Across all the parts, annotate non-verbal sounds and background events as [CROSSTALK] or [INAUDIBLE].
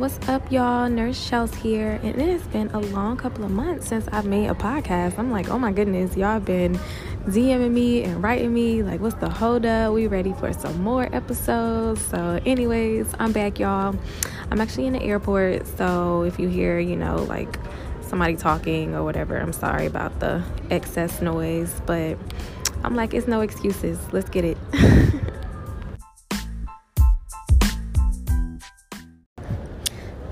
What's up, y'all? Nurse Shells here, and it has been a long couple of months since I've made a podcast. I'm like, oh my goodness, y'all been DMing me and writing me, like, what's the hold up? We ready for some more episodes. So, anyways, I'm back, y'all. I'm actually in the airport, so if you hear, you know, like somebody talking or whatever, I'm sorry about the excess noise, but I'm like, it's no excuses. Let's get it. [LAUGHS]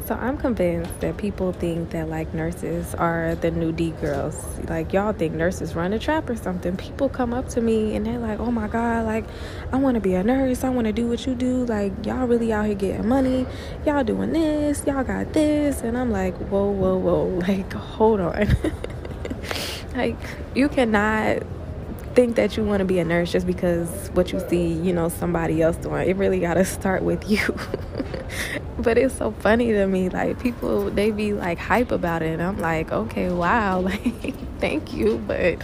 So I'm convinced that people think that like nurses are the new D girls. Like y'all think nurses run a trap or something. People come up to me and they're like, "Oh my god, like I want to be a nurse. I want to do what you do. Like y'all really out here getting money. Y'all doing this. Y'all got this." And I'm like, "Whoa, whoa, whoa. [LAUGHS] Like hold on. [LAUGHS] like you cannot think that you want to be a nurse just because what you see, you know, somebody else doing. It really got to [LAUGHS] start with you." [LAUGHS] but it's so funny to me like people they be like hype about it and i'm like okay wow [LAUGHS] like thank you but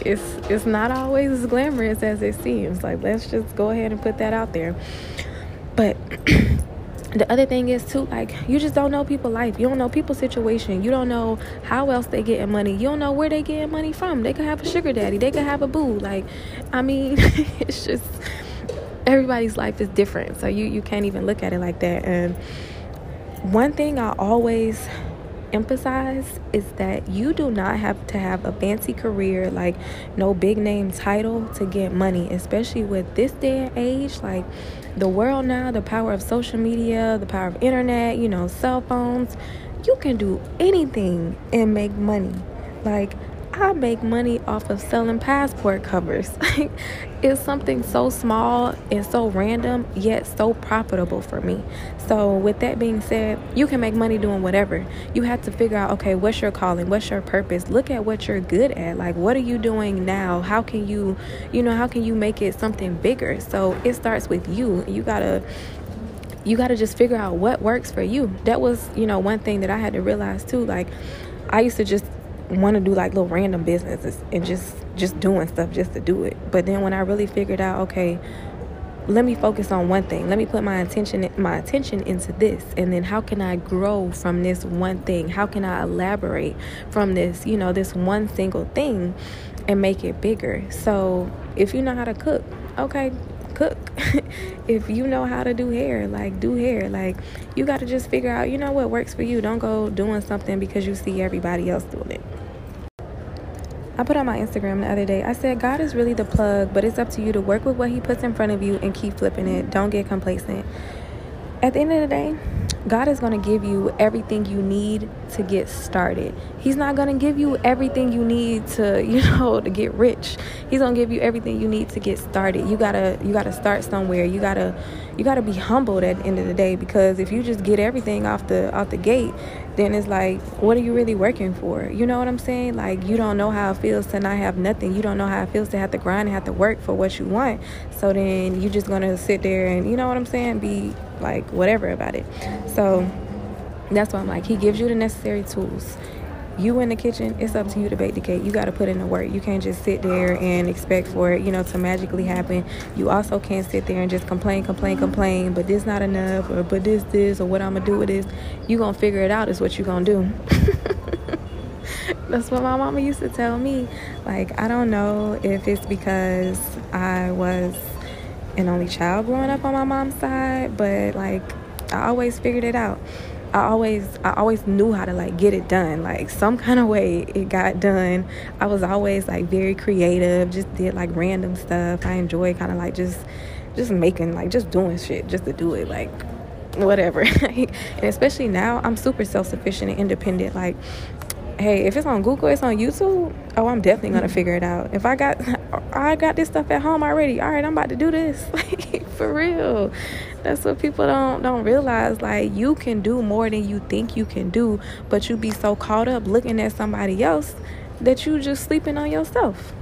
it's it's not always as glamorous as it seems like let's just go ahead and put that out there. But [CLEARS THROAT] the other thing is too like you just don't know people life you don't know people's situation you don't know how else they getting money you don't know where they getting money from they could have a sugar daddy they could have a boo like i mean [LAUGHS] it's just everybody's life is different so you you can't even look at it like that. And one thing i always emphasize is that you do not have to have a fancy career like no big name title to get money especially with this day and age. Like the world now the power of social media the power of internet you know cell phones you can do anything and make money. Like I make money off of selling passport covers. [LAUGHS] it's something so small and so random, yet so profitable for me. So, with that being said, you can make money doing whatever. You have to figure out, okay, what's your calling? What's your purpose? Look at what you're good at. Like, what are you doing now? How can you, you know, how can you make it something bigger? So, it starts with you. You got to you got to just figure out what works for you. That was, you know, one thing that I had to realize too. Like, I used to just want to do like little random businesses and just just doing stuff just to do it. But then when I really figured out, okay, let me focus on one thing. Let me put my attention my attention into this and then how can I grow from this one thing? How can I elaborate from this, you know, this one single thing and make it bigger? So, if you know how to cook, okay, cook. [LAUGHS] if you know how to do hair, like do hair. Like you got to just figure out, you know what works for you. Don't go doing something because you see everybody else doing it. I put on my Instagram the other day. I said, God is really the plug, but it's up to you to work with what He puts in front of you and keep flipping it. Don't get complacent. At the end of the day, God is going to give you everything you need to get started. He's not going to give you everything you need to, [LAUGHS] you know, to get rich. He's going to give you everything you need to get started. You got to you got to start somewhere. You got to you got to be humbled at the end of the day because if you just get everything off the off the gate, then it's like what are you really working for? You know what I'm saying? Like you don't know how it feels to not have nothing. You don't know how it feels to have to grind and have to work for what you want. So then you're just going to sit there and, you know what I'm saying, be like whatever about it. So that's why I'm like, he gives you the necessary tools. You in the kitchen, it's up to you to bake the cake. You got to put in the work. You can't just sit there and expect for it, you know, to magically happen. You also can't sit there and just complain, complain, complain, but this not enough, or but this, this, or what I'm gonna do with this. You gonna figure it out. Is what you gonna do. [LAUGHS] That's what my mama used to tell me. Like, I don't know if it's because I was an only child growing up on my mom's side, but like I always figured it out. I always I always knew how to like get it done. Like some kind of way it got done. I was always like very creative, just did like random stuff. I enjoy kind of like just just making like just doing shit just to do it like whatever. [LAUGHS] and especially now I'm super self-sufficient and independent. Like hey, if it's on Google, it's on YouTube. Oh, I'm definitely gonna mm-hmm. figure it out. If I got, [LAUGHS] I got this stuff at home already. All right, I'm about to do this. [LAUGHS] Like for real. That's what people don't don't realize. Like you can do more than you think you can do, but you be so caught up looking at somebody else that you just sleeping on yourself.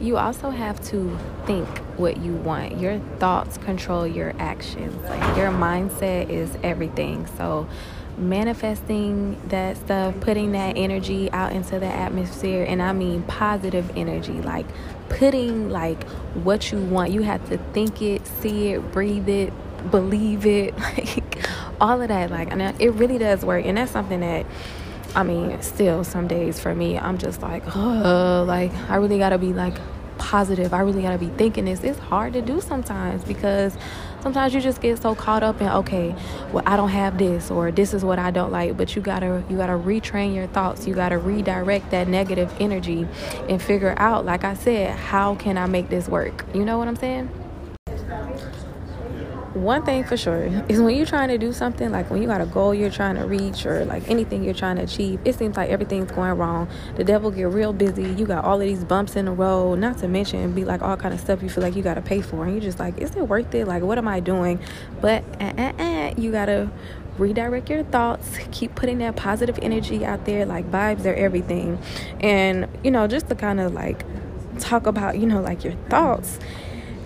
You also have to think what you want. Your thoughts control your actions. Like your mindset is everything. So manifesting that stuff, putting that energy out into the atmosphere, and I mean positive energy, like putting like what you want. You have to think it, see it, breathe it, believe it, [LAUGHS] like all of that like and it really does work and that's something that I mean, still some days for me, I'm just like, oh, like I really gotta be like positive. I really gotta be thinking this. It's hard to do sometimes because sometimes you just get so caught up in okay well i don't have this or this is what i don't like but you gotta you gotta retrain your thoughts. You gotta redirect that negative energy and figure out like i said how can i make this work? You know what i'm saying one thing for sure is when you're trying to do something like when you got a goal you're trying to reach or like anything you're trying to achieve it seems like everything's going wrong. The devil get real busy. You got all of these bumps in the road not to mention be like all kind of stuff you feel like you got to pay for. And you're just like is it worth it? Like what am i doing? But uh, uh, uh, you gotta redirect your thoughts. Keep putting that positive energy out there like vibes are everything. And you know just to kind of like talk about you know like your thoughts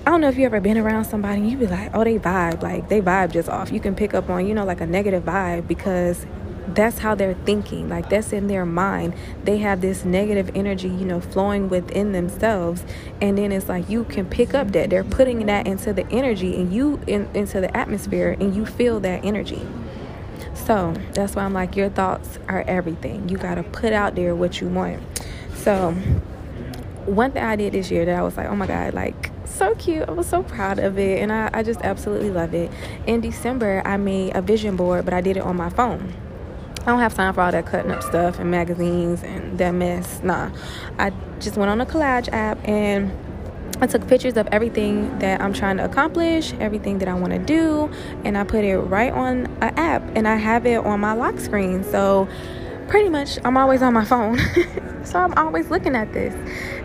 I don't know if you ever been around somebody and you be like, oh, they vibe. Like, they vibe just off. You can pick up on, you know, like a negative vibe because that's how they're thinking. Like, that's in their mind. They have this negative energy, you know, flowing within themselves. And then it's like you can pick up that. They're putting that into the energy and you in, into the atmosphere and you feel that energy. So that's why I'm like, your thoughts are everything. You got to put out there what you want. So, one thing I did this year that I was like, oh my God, like, so cute. I was so proud of it and I, I just absolutely love it. In December, I made a vision board, but I did it on my phone. I don't have time for all that cutting up stuff and magazines and that mess. Nah. I just went on a collage app and I took pictures of everything that I'm trying to accomplish, everything that I want to do, and I put it right on an app and I have it on my lock screen. So pretty much I'm always on my phone. [LAUGHS] so I'm always looking at this.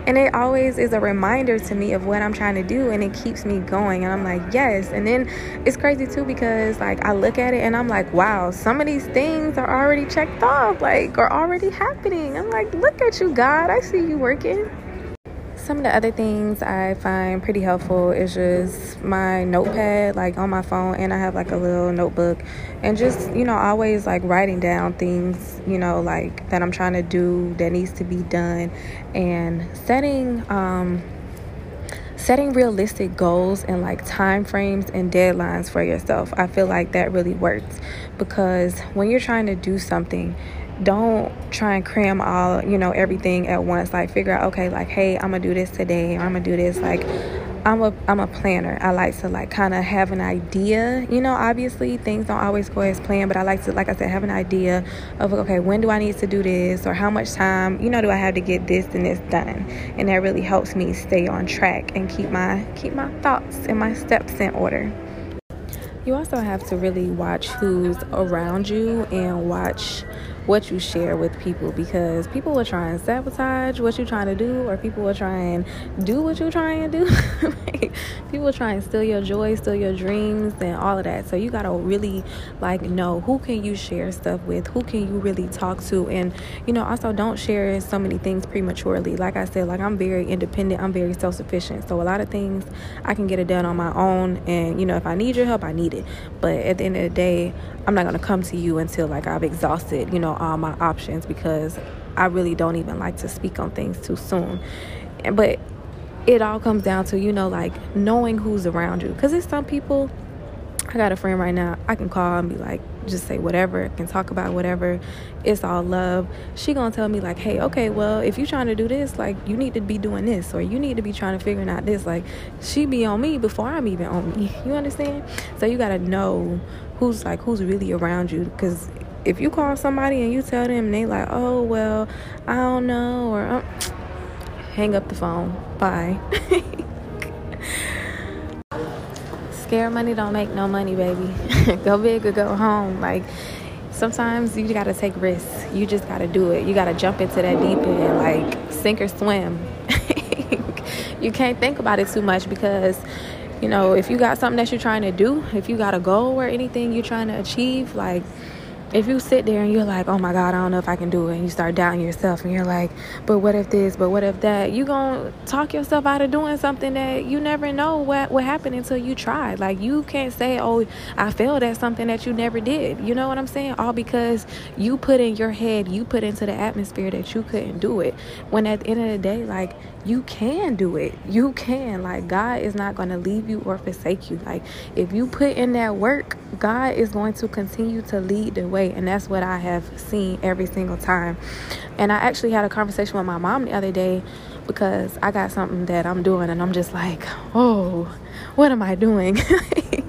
And it always is a reminder to me of what I'm trying to do and it keeps me going. And I'm like, yes. And then it's crazy too because like I look at it and I'm like, wow, some of these things are already checked off, like are already happening. I'm like, look at you, God. I see you working some of the other things I find pretty helpful is just my notepad, like on my phone, and I have like a little notebook, and just you know, always like writing down things, you know, like that I'm trying to do that needs to be done, and setting, um, setting realistic goals and like time frames and deadlines for yourself. I feel like that really works because when you're trying to do something, don't try and cram all you know everything at once. Like figure out okay like hey i'm gonna do this today i'm gonna do this like i'm a i'm a planner. I like to like kind of have an idea. You know obviously things don't always go as planned but i like to like i said have an idea of okay when do i need to do this or how much time you know do i have to get this and this done? And that really helps me stay on track and keep my keep my thoughts and my steps in order. You also have to really watch who's around you and watch what you share with people because people will try and sabotage what you're trying to do or people will try and do what you're trying to do. [LAUGHS] People will try and steal your joy steal your dreams and all of that. So you gotta really like know who can you share stuff with who can you really talk to? And you know also don't share so many things prematurely. Like i said like i'm very independent i'm very self-sufficient. So a lot of things i can get it done on my own and you know if i need your help i need it. But at the end of the day i'm not gonna come to you until like i've exhausted you know all my options because I really don't even like to speak on things too soon. But it all comes down to, you know, like knowing who's around you. Because it's some people, I got a friend right now, I can call and be like, just say whatever, can talk about whatever. It's all love. She gonna tell me like, hey, okay, well, if you trying to do this, like you need to be doing this, or you need to be trying to figure out this. Like she be on me before I'm even on me. [LAUGHS] You understand? So you gotta know who's like who's really around you, because if you call somebody and you tell them and they like, oh well, I don't know, or uh, hang up the phone. Bye. [LAUGHS] Scare money don't make no money, baby. [LAUGHS] go big or go home. Like sometimes you gotta take risks. You just gotta do it. You gotta jump into that deep end, like sink or swim. [LAUGHS] you can't think about it too much because you know if you got something that you're trying to do, if you got a goal or anything you're trying to achieve, like if you sit there and you're like, oh my God, I don't know if I can do it, and you start doubting yourself, and you're like, but what if this, but what if that, you're gonna talk yourself out of doing something that you never know what what happened until you try. Like you can't say, oh, I failed at something that you never did. You know what I'm saying? All because you put in your head, you put into the atmosphere that you couldn't do it. When at the end of the day, like you can do it. You can. Like, God is not going to leave you or forsake you. Like, if you put in that work, God is going to continue to lead the way. And that's what I have seen every single time. And I actually had a conversation with my mom the other day because I got something that I'm doing and I'm just like, oh, what am I doing? [LAUGHS]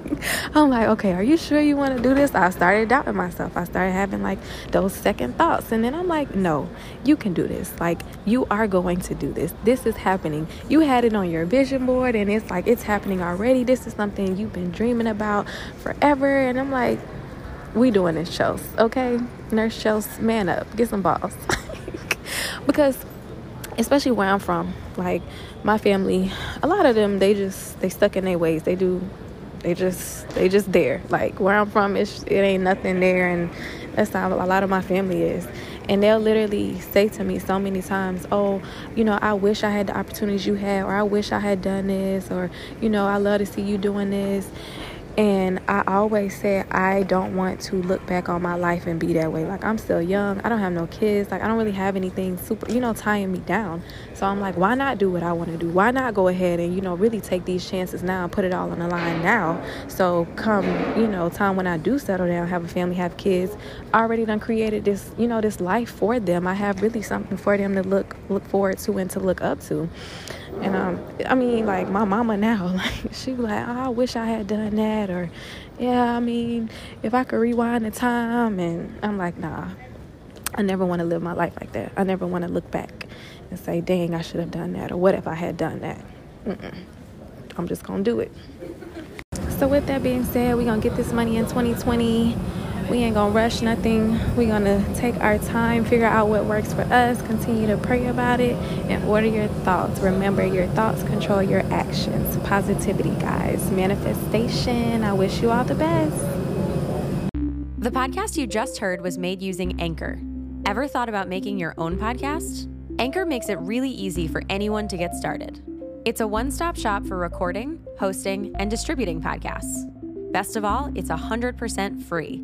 I'm like, okay, are you sure you want to do this? I started doubting myself. I started having like those second thoughts. And then I'm like, no, you can do this. Like, you are going to do this. This is happening. You had it on your vision board and it's like, it's happening already. This is something you've been dreaming about forever. And I'm like, we doing this, Chels, okay? Nurse Chels, man up, get some balls. [LAUGHS] because especially where I'm from, like my family, a lot of them they just they stuck in their ways. They do they just they just there. Like where I'm from, it ain't nothing there, and that's how a lot of my family is. And they'll literally say to me so many times, "Oh, you know, I wish I had the opportunities you had, or I wish I had done this, or you know, I love to see you doing this." And I always said I don't want to look back on my life and be that way. Like I'm still young. I don't have no kids. Like I don't really have anything super, you know, tying me down. So I'm like, why not do what I want to do? Why not go ahead and, you know, really take these chances now and put it all on the line now. So come, you know, time when I do settle down, have a family, have kids, I already done created this, you know, this life for them. I have really something for them to look look forward to and to look up to. And um, I mean, like my mama now, [LAUGHS] like she was like, oh, I wish I had done that, or yeah, I mean, if I could rewind the time, and I'm like, nah, I never want to live my life like that. I never want to look back and say, dang, I should have done that, or what if I had done that? Mm-mm. I'm just gonna do it. So with that being said, we're gonna get this money in 2020 we ain't gonna rush nothing. We're gonna take our time, figure out what works for us, continue to pray about it, and order your thoughts. Remember, your thoughts control your actions. Positivity, guys. Manifestation. I wish you all the best. The podcast you just heard was made using Anchor. Ever thought about making your own podcast? Anchor makes it really easy for anyone to get started. It's a one stop shop for recording, hosting, and distributing podcasts. Best of all, it's 100% free.